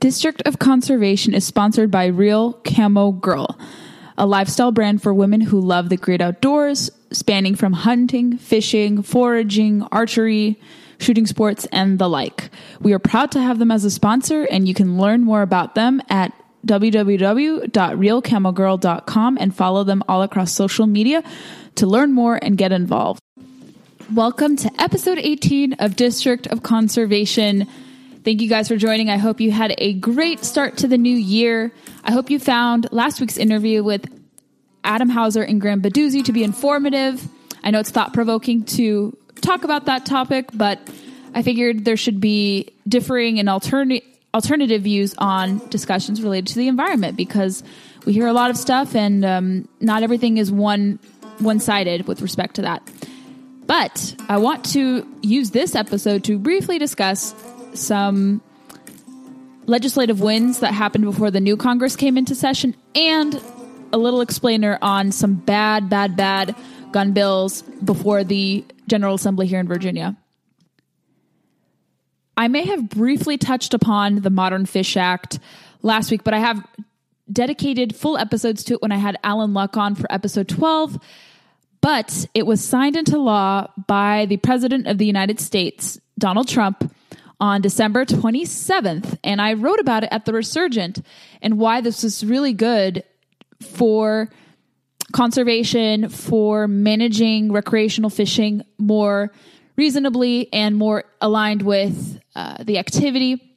District of Conservation is sponsored by Real Camo Girl, a lifestyle brand for women who love the great outdoors, spanning from hunting, fishing, foraging, archery, shooting sports, and the like. We are proud to have them as a sponsor, and you can learn more about them at www.realcamogirl.com and follow them all across social media to learn more and get involved. Welcome to episode 18 of District of Conservation. Thank you guys for joining. I hope you had a great start to the new year. I hope you found last week's interview with Adam Hauser and Graham Baduzzi to be informative. I know it's thought provoking to talk about that topic, but I figured there should be differing and alternative alternative views on discussions related to the environment because we hear a lot of stuff and um, not everything is one one sided with respect to that. But I want to use this episode to briefly discuss some legislative wins that happened before the new Congress came into session and a little explainer on some bad, bad, bad gun bills before the General Assembly here in Virginia. I may have briefly touched upon the Modern Fish Act last week, but I have dedicated full episodes to it when I had Alan Luck on for episode 12. But it was signed into law by the President of the United States, Donald Trump, on December 27th. And I wrote about it at The Resurgent and why this was really good for conservation, for managing recreational fishing more reasonably and more aligned with uh, the activity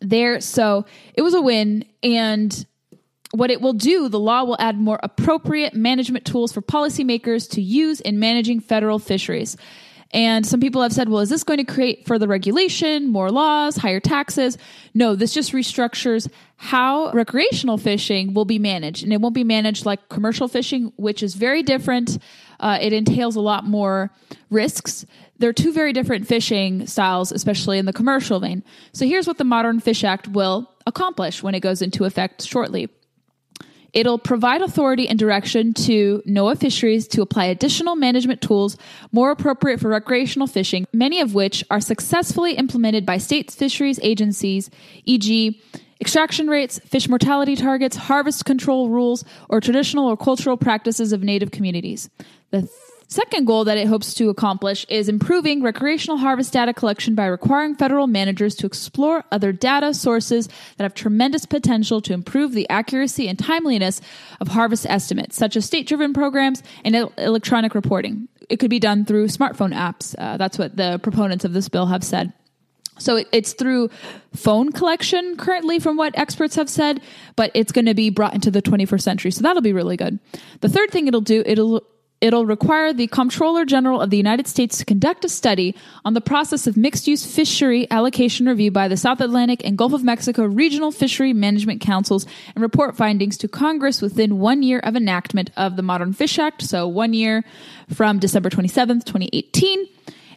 there. So it was a win. And what it will do, the law will add more appropriate management tools for policymakers to use in managing federal fisheries. And some people have said, well, is this going to create further regulation, more laws, higher taxes? No, this just restructures how recreational fishing will be managed. And it won't be managed like commercial fishing, which is very different. Uh, it entails a lot more risks. They're two very different fishing styles, especially in the commercial vein. So here's what the Modern Fish Act will accomplish when it goes into effect shortly. It'll provide authority and direction to NOAA Fisheries to apply additional management tools more appropriate for recreational fishing, many of which are successfully implemented by state fisheries agencies, e.g., extraction rates, fish mortality targets, harvest control rules, or traditional or cultural practices of native communities. The Second goal that it hopes to accomplish is improving recreational harvest data collection by requiring federal managers to explore other data sources that have tremendous potential to improve the accuracy and timeliness of harvest estimates, such as state driven programs and electronic reporting. It could be done through smartphone apps. Uh, that's what the proponents of this bill have said. So it's through phone collection currently, from what experts have said, but it's going to be brought into the 21st century. So that'll be really good. The third thing it'll do, it'll It'll require the Comptroller General of the United States to conduct a study on the process of mixed use fishery allocation review by the South Atlantic and Gulf of Mexico Regional Fishery Management Councils and report findings to Congress within one year of enactment of the Modern Fish Act, so one year from December 27th, 2018.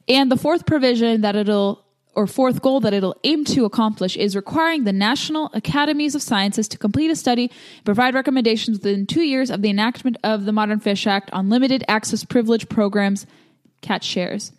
And the fourth provision that it'll or fourth goal that it'll aim to accomplish is requiring the National Academies of Sciences to complete a study and provide recommendations within two years of the enactment of the Modern Fish Act on limited access privilege programs, catch shares,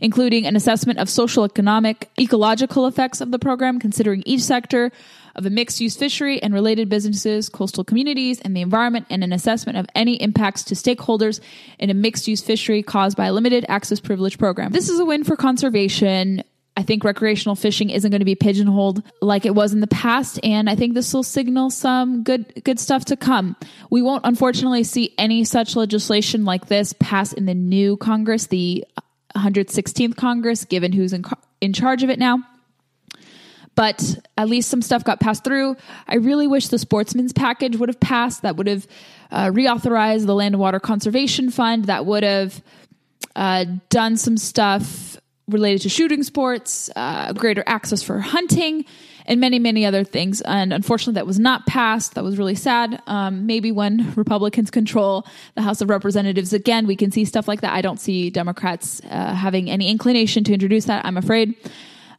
including an assessment of social, economic, ecological effects of the program, considering each sector of a mixed use fishery and related businesses, coastal communities, and the environment, and an assessment of any impacts to stakeholders in a mixed use fishery caused by a limited access privilege program. This is a win for conservation I think recreational fishing isn't going to be pigeonholed like it was in the past, and I think this will signal some good good stuff to come. We won't unfortunately see any such legislation like this pass in the new Congress, the 116th Congress, given who's in, in charge of it now. But at least some stuff got passed through. I really wish the sportsman's package would have passed. That would have uh, reauthorized the Land and Water Conservation Fund. That would have uh, done some stuff related to shooting sports, uh, greater access for hunting, and many, many other things. And unfortunately, that was not passed. That was really sad. Um, maybe when Republicans control the House of Representatives again, we can see stuff like that. I don't see Democrats uh, having any inclination to introduce that, I'm afraid.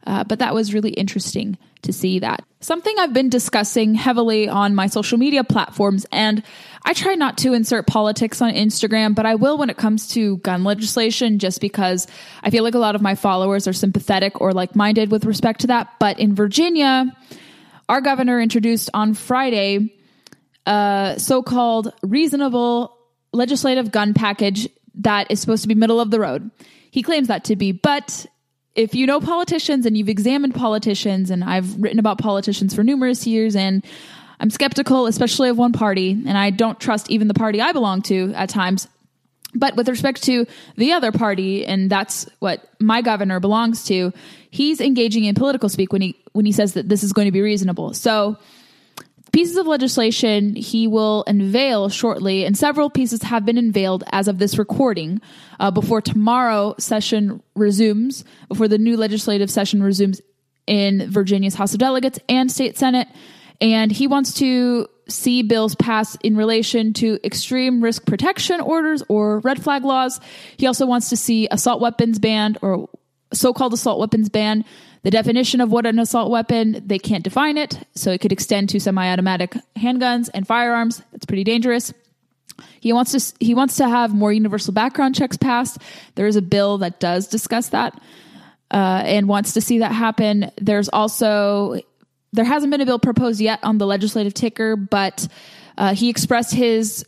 Uh, but that was really interesting to see that. Something I've been discussing heavily on my social media platforms, and I try not to insert politics on Instagram, but I will when it comes to gun legislation, just because I feel like a lot of my followers are sympathetic or like minded with respect to that. But in Virginia, our governor introduced on Friday a so called reasonable legislative gun package that is supposed to be middle of the road. He claims that to be, but if you know politicians and you've examined politicians, and I've written about politicians for numerous years, and I'm skeptical, especially of one party, and I don't trust even the party I belong to at times. But with respect to the other party, and that's what my governor belongs to, he's engaging in political speak when he when he says that this is going to be reasonable. So pieces of legislation he will unveil shortly, and several pieces have been unveiled as of this recording uh, before tomorrow session resumes, before the new legislative session resumes in Virginia's House of Delegates and State Senate. And he wants to see bills passed in relation to extreme risk protection orders or red flag laws. He also wants to see assault weapons banned or so called assault weapons ban the definition of what an assault weapon, they can't define it, so it could extend to semi-automatic handguns and firearms. That's pretty dangerous. He wants to he wants to have more universal background checks passed. There is a bill that does discuss that uh, and wants to see that happen. There's also there hasn't been a bill proposed yet on the legislative ticker, but uh, he expressed his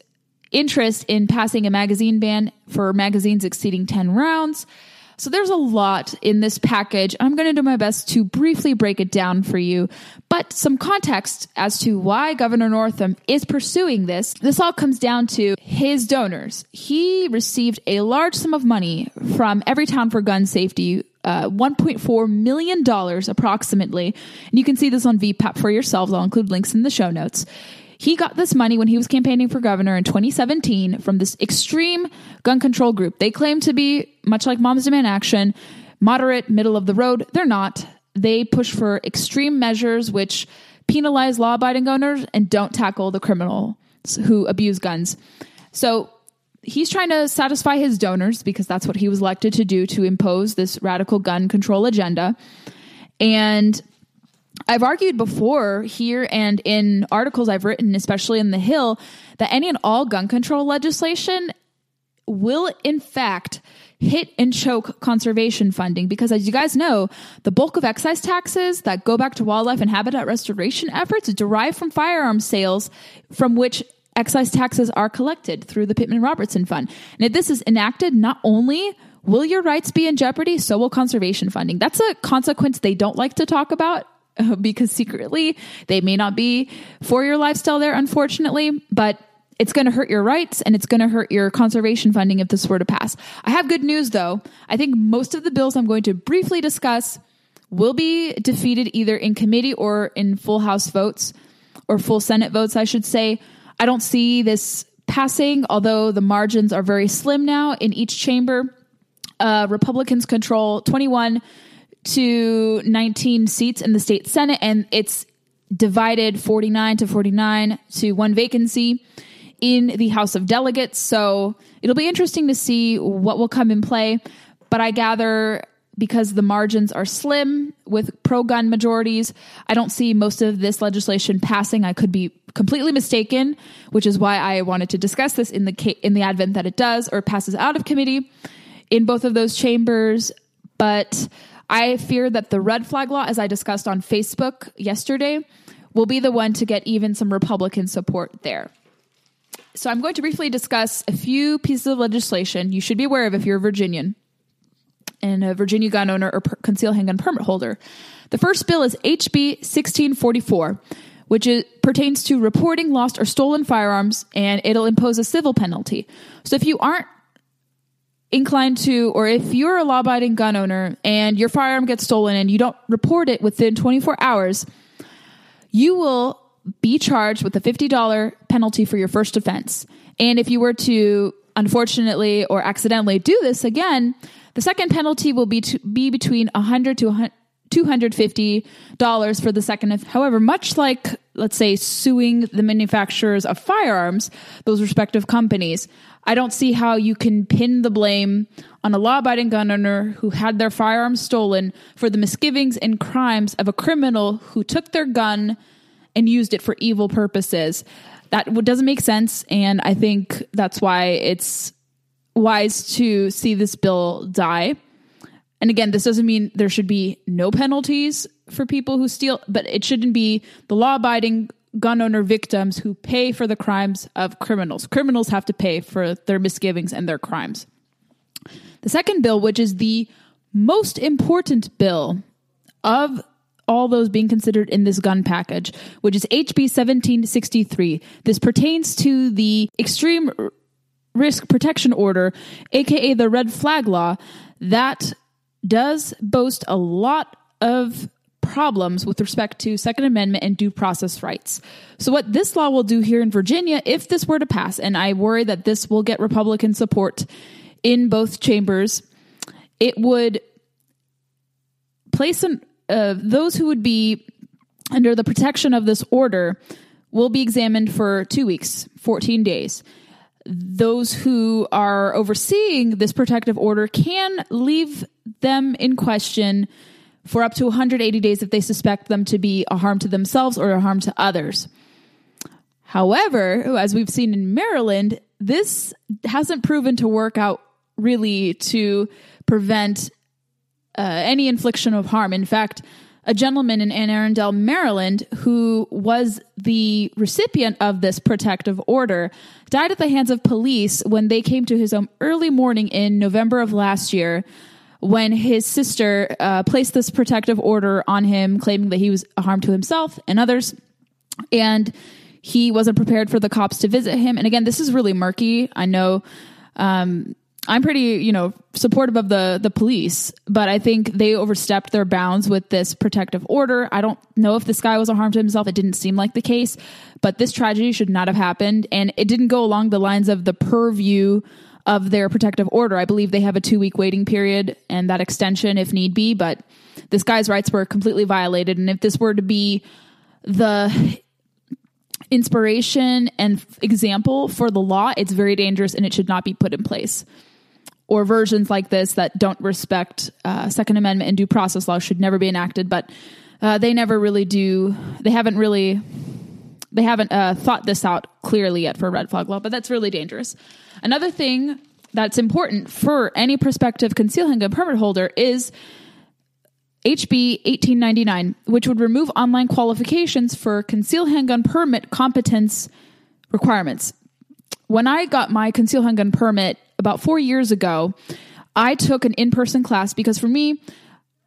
interest in passing a magazine ban for magazines exceeding 10 rounds. So there's a lot in this package. I'm going to do my best to briefly break it down for you, but some context as to why Governor Northam is pursuing this. This all comes down to his donors. He received a large sum of money from Everytown for Gun Safety uh, $1.4 million approximately. And you can see this on VPAP for yourselves. I'll include links in the show notes. He got this money when he was campaigning for governor in 2017 from this extreme gun control group. They claim to be, much like Moms Demand Action, moderate, middle of the road. They're not. They push for extreme measures which penalize law abiding owners and don't tackle the criminals who abuse guns. So he's trying to satisfy his donors because that's what he was elected to do to impose this radical gun control agenda. And I've argued before here and in articles I've written, especially in The Hill, that any and all gun control legislation will, in fact, hit and choke conservation funding because, as you guys know, the bulk of excise taxes that go back to wildlife and habitat restoration efforts derive from firearm sales, from which excise taxes are collected through the Pittman Robertson Fund. And if this is enacted, not only will your rights be in jeopardy, so will conservation funding. That's a consequence they don't like to talk about because secretly they may not be for your lifestyle there, unfortunately, but it's going to hurt your rights and it's going to hurt your conservation funding if this were to pass. I have good news though. I think most of the bills I'm going to briefly discuss will be defeated either in committee or in full House votes or full Senate votes, I should say. I don't see this passing, although the margins are very slim now in each chamber. Uh, Republicans control 21 to 19 seats in the state Senate, and it's divided 49 to 49 to one vacancy in the House of Delegates. So it'll be interesting to see what will come in play. But I gather because the margins are slim with pro gun majorities, I don't see most of this legislation passing. I could be completely mistaken, which is why I wanted to discuss this in the in the advent that it does or passes out of committee in both of those chambers. But I fear that the red flag law, as I discussed on Facebook yesterday, will be the one to get even some Republican support there. So I'm going to briefly discuss a few pieces of legislation you should be aware of if you're a Virginian and a Virginia gun owner or per- concealed handgun permit holder. The first bill is HB 1644, which is, pertains to reporting lost or stolen firearms, and it'll impose a civil penalty. So if you aren't inclined to, or if you're a law abiding gun owner and your firearm gets stolen and you don't report it within 24 hours, you will be charged with a $50 penalty for your first offense. And if you were to unfortunately or accidentally do this again, The second penalty will be to be between 100 to $250 for the second. However, much like, let's say, suing the manufacturers of firearms, those respective companies, I don't see how you can pin the blame on a law abiding gun owner who had their firearms stolen for the misgivings and crimes of a criminal who took their gun and used it for evil purposes. That doesn't make sense. And I think that's why it's wise to see this bill die. And again, this doesn't mean there should be no penalties for people who steal, but it shouldn't be the law abiding gun owner victims who pay for the crimes of criminals. Criminals have to pay for their misgivings and their crimes. The second bill, which is the most important bill of all those being considered in this gun package, which is HB 1763. This pertains to the extreme risk protection order, aka the red flag law, that does boast a lot of problems with respect to Second Amendment and due process rights. So, what this law will do here in Virginia, if this were to pass, and I worry that this will get Republican support in both chambers, it would place an, uh, those who would be under the protection of this order will be examined for two weeks, 14 days those who are overseeing this protective order can leave them in question for up to 180 days if they suspect them to be a harm to themselves or a harm to others. However, as we've seen in Maryland, this hasn't proven to work out really to prevent uh, any infliction of harm. In fact, a gentleman in Anne Arundel, Maryland, who was the recipient of this protective order, died at the hands of police when they came to his home early morning in November of last year when his sister uh, placed this protective order on him, claiming that he was a harm to himself and others. And he wasn't prepared for the cops to visit him. And again, this is really murky. I know um, I'm pretty, you know, supportive of the the police, but I think they overstepped their bounds with this protective order. I don't know if this guy was a harm to himself. It didn't seem like the case, but this tragedy should not have happened, and it didn't go along the lines of the purview of their protective order. I believe they have a two week waiting period and that extension if need be, but this guy's rights were completely violated, and if this were to be the inspiration and example for the law, it's very dangerous and it should not be put in place or versions like this that don't respect uh, Second Amendment and due process law should never be enacted. But uh, they never really do. They haven't really. They haven't uh, thought this out clearly yet for red flag law, but that's really dangerous. Another thing that's important for any prospective concealed handgun permit holder is HB 1899, which would remove online qualifications for concealed handgun permit competence requirements. When I got my concealed handgun permit about four years ago, I took an in person class because for me,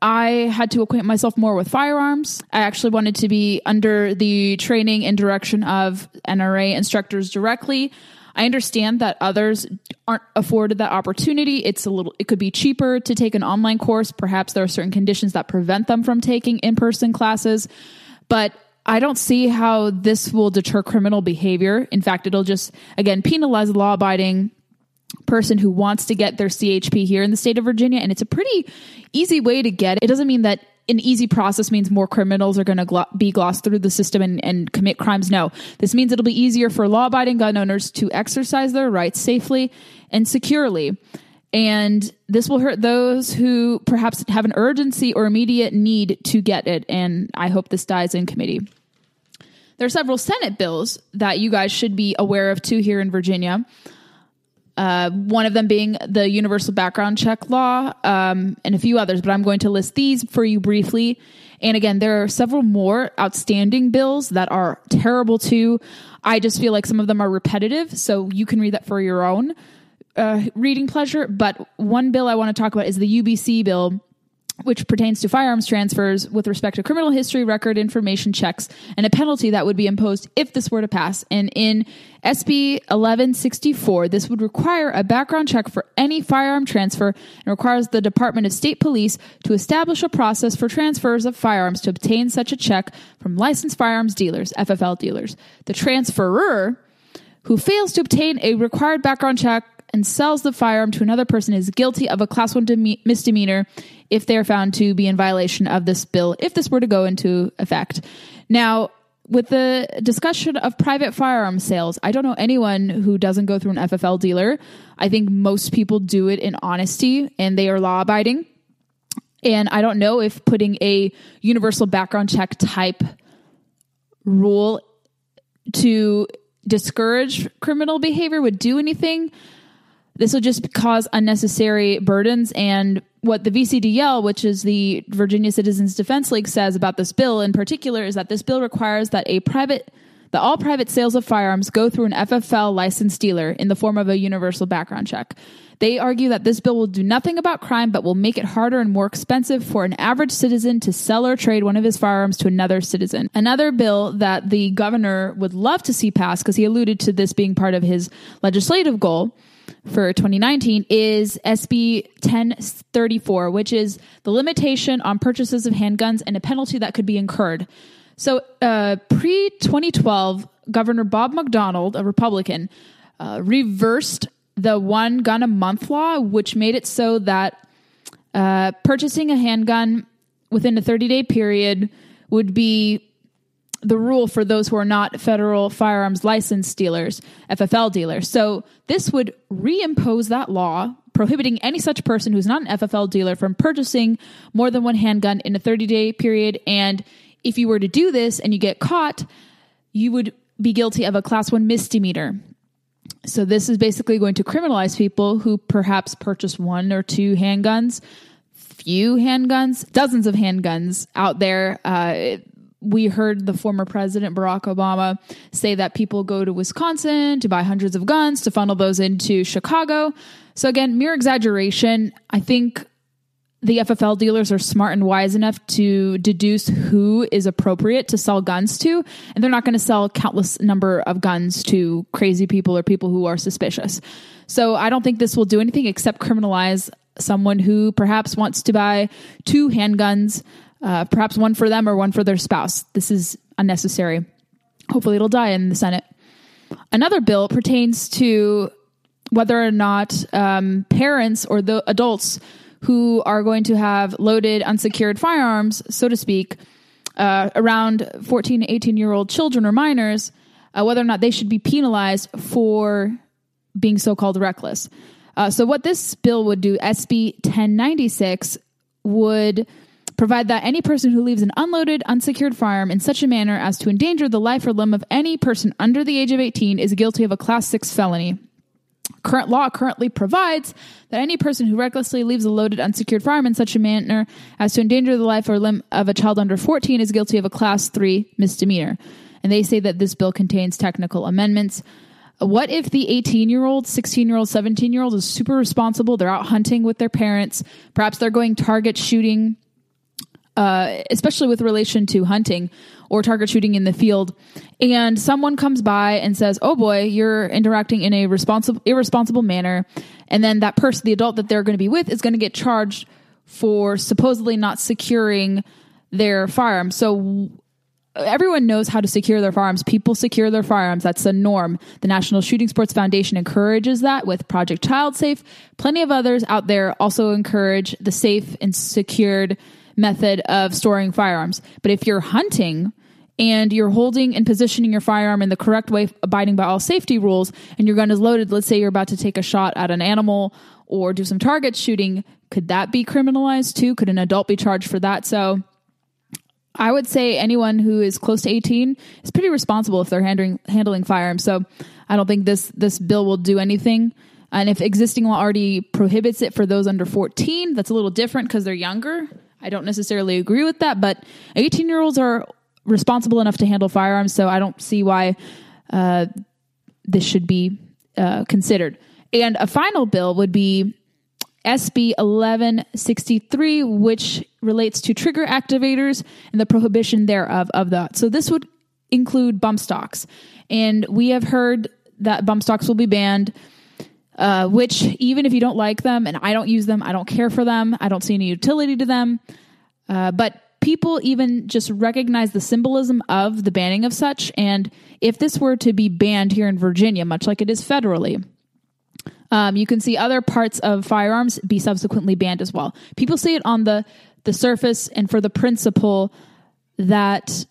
I had to acquaint myself more with firearms. I actually wanted to be under the training and direction of NRA instructors directly. I understand that others aren't afforded that opportunity. It's a little, it could be cheaper to take an online course. Perhaps there are certain conditions that prevent them from taking in person classes. But I don't see how this will deter criminal behavior. In fact, it'll just, again, penalize law abiding person who wants to get their CHP here in the state of Virginia. And it's a pretty easy way to get it. It doesn't mean that an easy process means more criminals are going to glo- be glossed through the system and, and commit crimes. No, this means it'll be easier for law abiding gun owners to exercise their rights safely and securely. And this will hurt those who perhaps have an urgency or immediate need to get it. And I hope this dies in committee. There are several Senate bills that you guys should be aware of too here in Virginia. Uh, one of them being the universal background check law, um, and a few others, but I'm going to list these for you briefly. And again, there are several more outstanding bills that are terrible too. I just feel like some of them are repetitive, so you can read that for your own uh, reading pleasure. But one bill I want to talk about is the UBC bill which pertains to firearms transfers with respect to criminal history record information checks and a penalty that would be imposed if this were to pass. And in SB 1164, this would require a background check for any firearm transfer and requires the Department of State Police to establish a process for transfers of firearms to obtain such a check from licensed firearms dealers, FFL dealers. The transferer who fails to obtain a required background check and sells the firearm to another person is guilty of a class one deme- misdemeanor if they are found to be in violation of this bill, if this were to go into effect. Now, with the discussion of private firearm sales, I don't know anyone who doesn't go through an FFL dealer. I think most people do it in honesty and they are law abiding. And I don't know if putting a universal background check type rule to discourage criminal behavior would do anything. This will just cause unnecessary burdens. And what the VCDL, which is the Virginia Citizens Defense League, says about this bill in particular is that this bill requires that a private that all private sales of firearms go through an FFL licensed dealer in the form of a universal background check. They argue that this bill will do nothing about crime, but will make it harder and more expensive for an average citizen to sell or trade one of his firearms to another citizen. Another bill that the governor would love to see passed, because he alluded to this being part of his legislative goal for 2019, is SB 1034, which is the limitation on purchases of handguns and a penalty that could be incurred. So, uh, pre 2012, Governor Bob McDonnell, a Republican, uh, reversed the one gun a month law, which made it so that uh, purchasing a handgun within a 30 day period would be the rule for those who are not federal firearms license dealers, FFL dealers. So this would reimpose that law prohibiting any such person who's not an FFL dealer from purchasing more than one handgun in a 30 day period. And if you were to do this and you get caught, you would be guilty of a class one misdemeanor. So this is basically going to criminalize people who perhaps purchase one or two handguns, few handguns, dozens of handguns out there. Uh, we heard the former president Barack Obama say that people go to Wisconsin to buy hundreds of guns to funnel those into Chicago. So again, mere exaggeration. I think the FFL dealers are smart and wise enough to deduce who is appropriate to sell guns to, and they're not going to sell countless number of guns to crazy people or people who are suspicious. So I don't think this will do anything except criminalize someone who perhaps wants to buy two handguns, uh, perhaps one for them or one for their spouse. This is unnecessary. Hopefully, it'll die in the Senate. Another bill pertains to whether or not um, parents or the adults who are going to have loaded unsecured firearms, so to speak, uh, around 14 to 18 year old children or minors, uh, whether or not they should be penalized for being so called reckless. Uh, so, what this bill would do, SB 1096, would provide that any person who leaves an unloaded, unsecured firearm in such a manner as to endanger the life or limb of any person under the age of 18 is guilty of a Class 6 felony. Current law currently provides that any person who recklessly leaves a loaded unsecured firearm in such a manner as to endanger the life or limb of a child under 14 is guilty of a class 3 misdemeanor. And they say that this bill contains technical amendments. What if the 18 year old, 16 year old, 17 year old is super responsible? They're out hunting with their parents. Perhaps they're going target shooting, uh, especially with relation to hunting or target shooting in the field. And someone comes by and says oh boy you're interacting in a responsible irresponsible manner. And then that person the adult that they're going to be with is going to get charged for supposedly not securing their firearm so everyone knows how to secure their firearms. People secure their firearms. That's the norm. The national shooting sports foundation encourages that with project child safe. Plenty of others out there also encourage the safe and secured method of storing firearms but if you're hunting and you're holding and positioning your firearm in the correct way, abiding by all safety rules, and your gun is loaded, let's say you're about to take a shot at an animal or do some target shooting, could that be criminalized too? Could an adult be charged for that? So I would say anyone who is close to 18 is pretty responsible if they're handling handling firearms. So I don't think this this bill will do anything. And if existing law already prohibits it for those under 14, that's a little different because they're younger. I don't necessarily agree with that, but 18 year olds are responsible enough to handle firearms, so I don't see why uh, this should be uh, considered. And a final bill would be SB 1163, which relates to trigger activators and the prohibition thereof of that. So this would include bump stocks. And we have heard that bump stocks will be banned. Uh, which even if you don't like them and I don't use them, I don't care for them. I don't see any utility to them. Uh, but people even just recognize the symbolism of the banning of such. And if this were to be banned here in Virginia, much like it is federally, Um, you can see other parts of firearms be subsequently banned as well. People see it on the the surface and for the principle that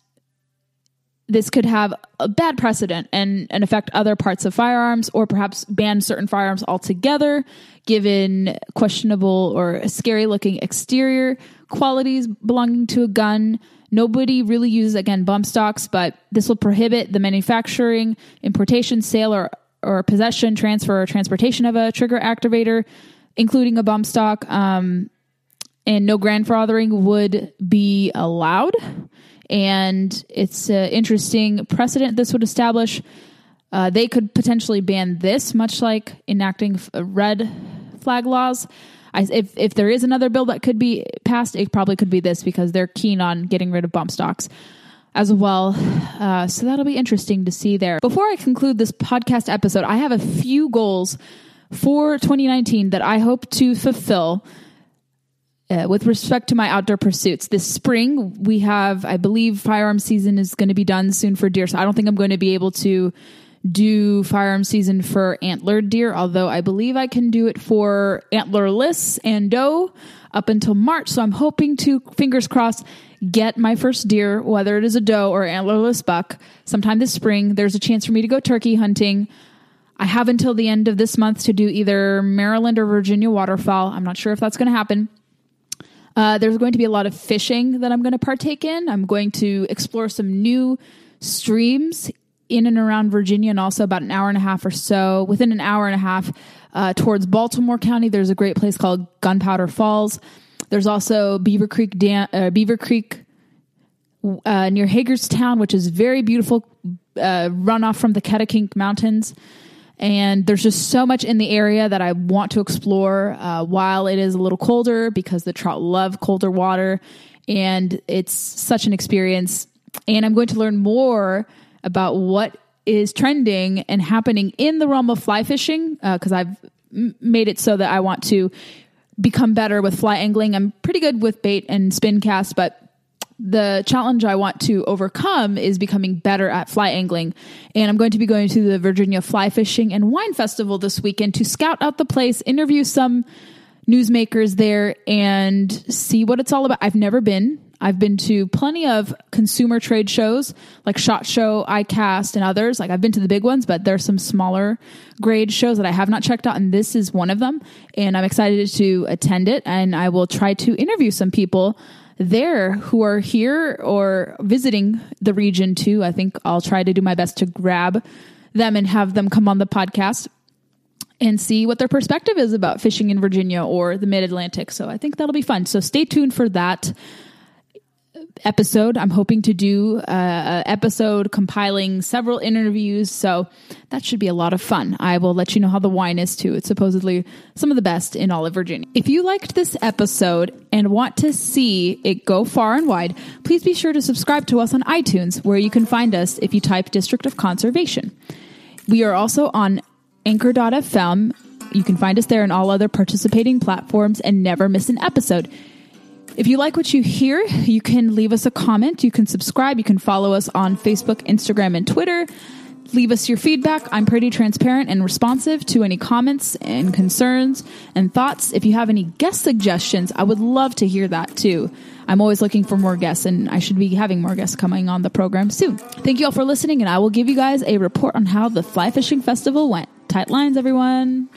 this could have a bad precedent and, and affect other parts of firearms or perhaps ban certain firearms altogether given questionable or scary looking exterior qualities belonging to a gun. Nobody really uses again bump stocks but this will prohibit the manufacturing importation sale or, or possession transfer or transportation of a trigger activator including a bump stock um, and no grandfathering would be allowed and it's an interesting precedent this would establish. Uh, they could potentially ban this, much like enacting uh, red flag laws. I, if if there is another bill that could be passed, it probably could be this because they're keen on getting rid of bump stocks as well. Uh, so that'll be interesting to see there. Before I conclude this podcast episode, I have a few goals for 2019 that I hope to fulfill uh, with respect to my outdoor pursuits, this spring we have, I believe, firearm season is going to be done soon for deer. So I don't think I'm going to be able to do firearm season for antlered deer, although I believe I can do it for antlerless and doe up until March. So I'm hoping to, fingers crossed, get my first deer, whether it is a doe or antlerless buck, sometime this spring. There's a chance for me to go turkey hunting. I have until the end of this month to do either Maryland or Virginia waterfowl. I'm not sure if that's going to happen. Uh, there's going to be a lot of fishing that I'm going to partake in. I'm going to explore some new streams in and around Virginia and also about an hour and a half or so, within an hour and a half uh, towards Baltimore County. There's a great place called Gunpowder Falls. There's also Beaver Creek Dam, uh, Beaver Creek uh, near Hagerstown, which is very beautiful uh, runoff from the Catoctin Mountains. And there's just so much in the area that I want to explore uh, while it is a little colder because the trout love colder water. And it's such an experience. And I'm going to learn more about what is trending and happening in the realm of fly fishing because uh, I've m- made it so that I want to become better with fly angling. I'm pretty good with bait and spin cast, but the challenge I want to overcome is becoming better at fly angling. And I'm going to be going to the Virginia Fly Fishing and Wine Festival this weekend to scout out the place, interview some newsmakers there, and see what it's all about. I've never been. I've been to plenty of consumer trade shows like SHOT Show, ICAST, and others. Like I've been to the big ones, but there's some smaller grade shows that I have not checked out, and this is one of them. And I'm excited to attend it, and I will try to interview some people there who are here or visiting the region too. I think I'll try to do my best to grab them and have them come on the podcast and see what their perspective is about fishing in Virginia or the mid Atlantic. So I think that'll be fun. So stay tuned for that episode. I'm hoping to do uh, an episode compiling several interviews, so that should be a lot of fun. I will let you know how the wine is too. It's supposedly some of the best in all of Virginia. If you liked this episode and want to see it go far and wide, please be sure to subscribe to us on iTunes, where you can find us if you type District of Conservation. We are also on Anchor.fm. You can find us there and all other participating platforms and never miss an episode. If you like what you hear, you can leave us a comment. You can subscribe. You can follow us on Facebook, Instagram, and Twitter. Leave us your feedback. I'm pretty transparent and responsive to any comments and concerns and thoughts. If you have any guest suggestions, I would love to hear that too. I'm always looking for more guests, and I should be having more guests coming on the program soon. Thank you all for listening, and I will give you guys a report on how the Fly Fishing Festival went. Tight lines, everyone.